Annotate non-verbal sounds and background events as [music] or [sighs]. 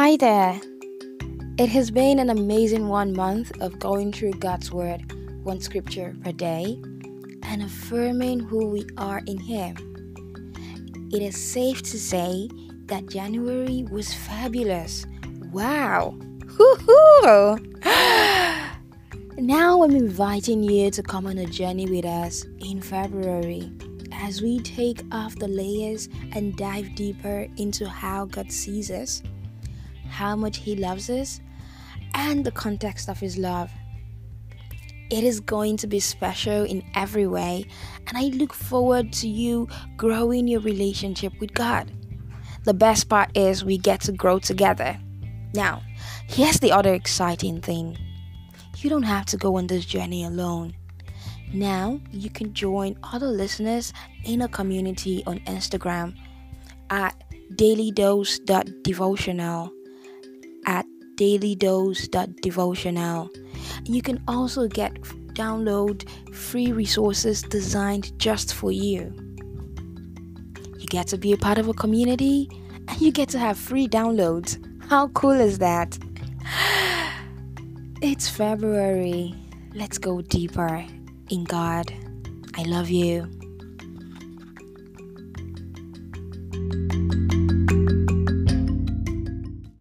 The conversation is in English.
Hi there. It has been an amazing one month of going through God's Word, one scripture per day, and affirming who we are in Him. It is safe to say that January was fabulous. Wow! Woohoo! [gasps] Now I'm inviting you to come on a journey with us in February as we take off the layers and dive deeper into how God sees us, how much He loves us, and the context of His love. It is going to be special in every way, and I look forward to you growing your relationship with God. The best part is we get to grow together. Now, here's the other exciting thing you don't have to go on this journey alone. Now you can join other listeners in a community on Instagram at dailydose.devotional at dailydose.devotional. You can also get download free resources designed just for you. You get to be a part of a community and you get to have free downloads. How cool is that? [sighs] It's February. Let's go deeper in God. I love you.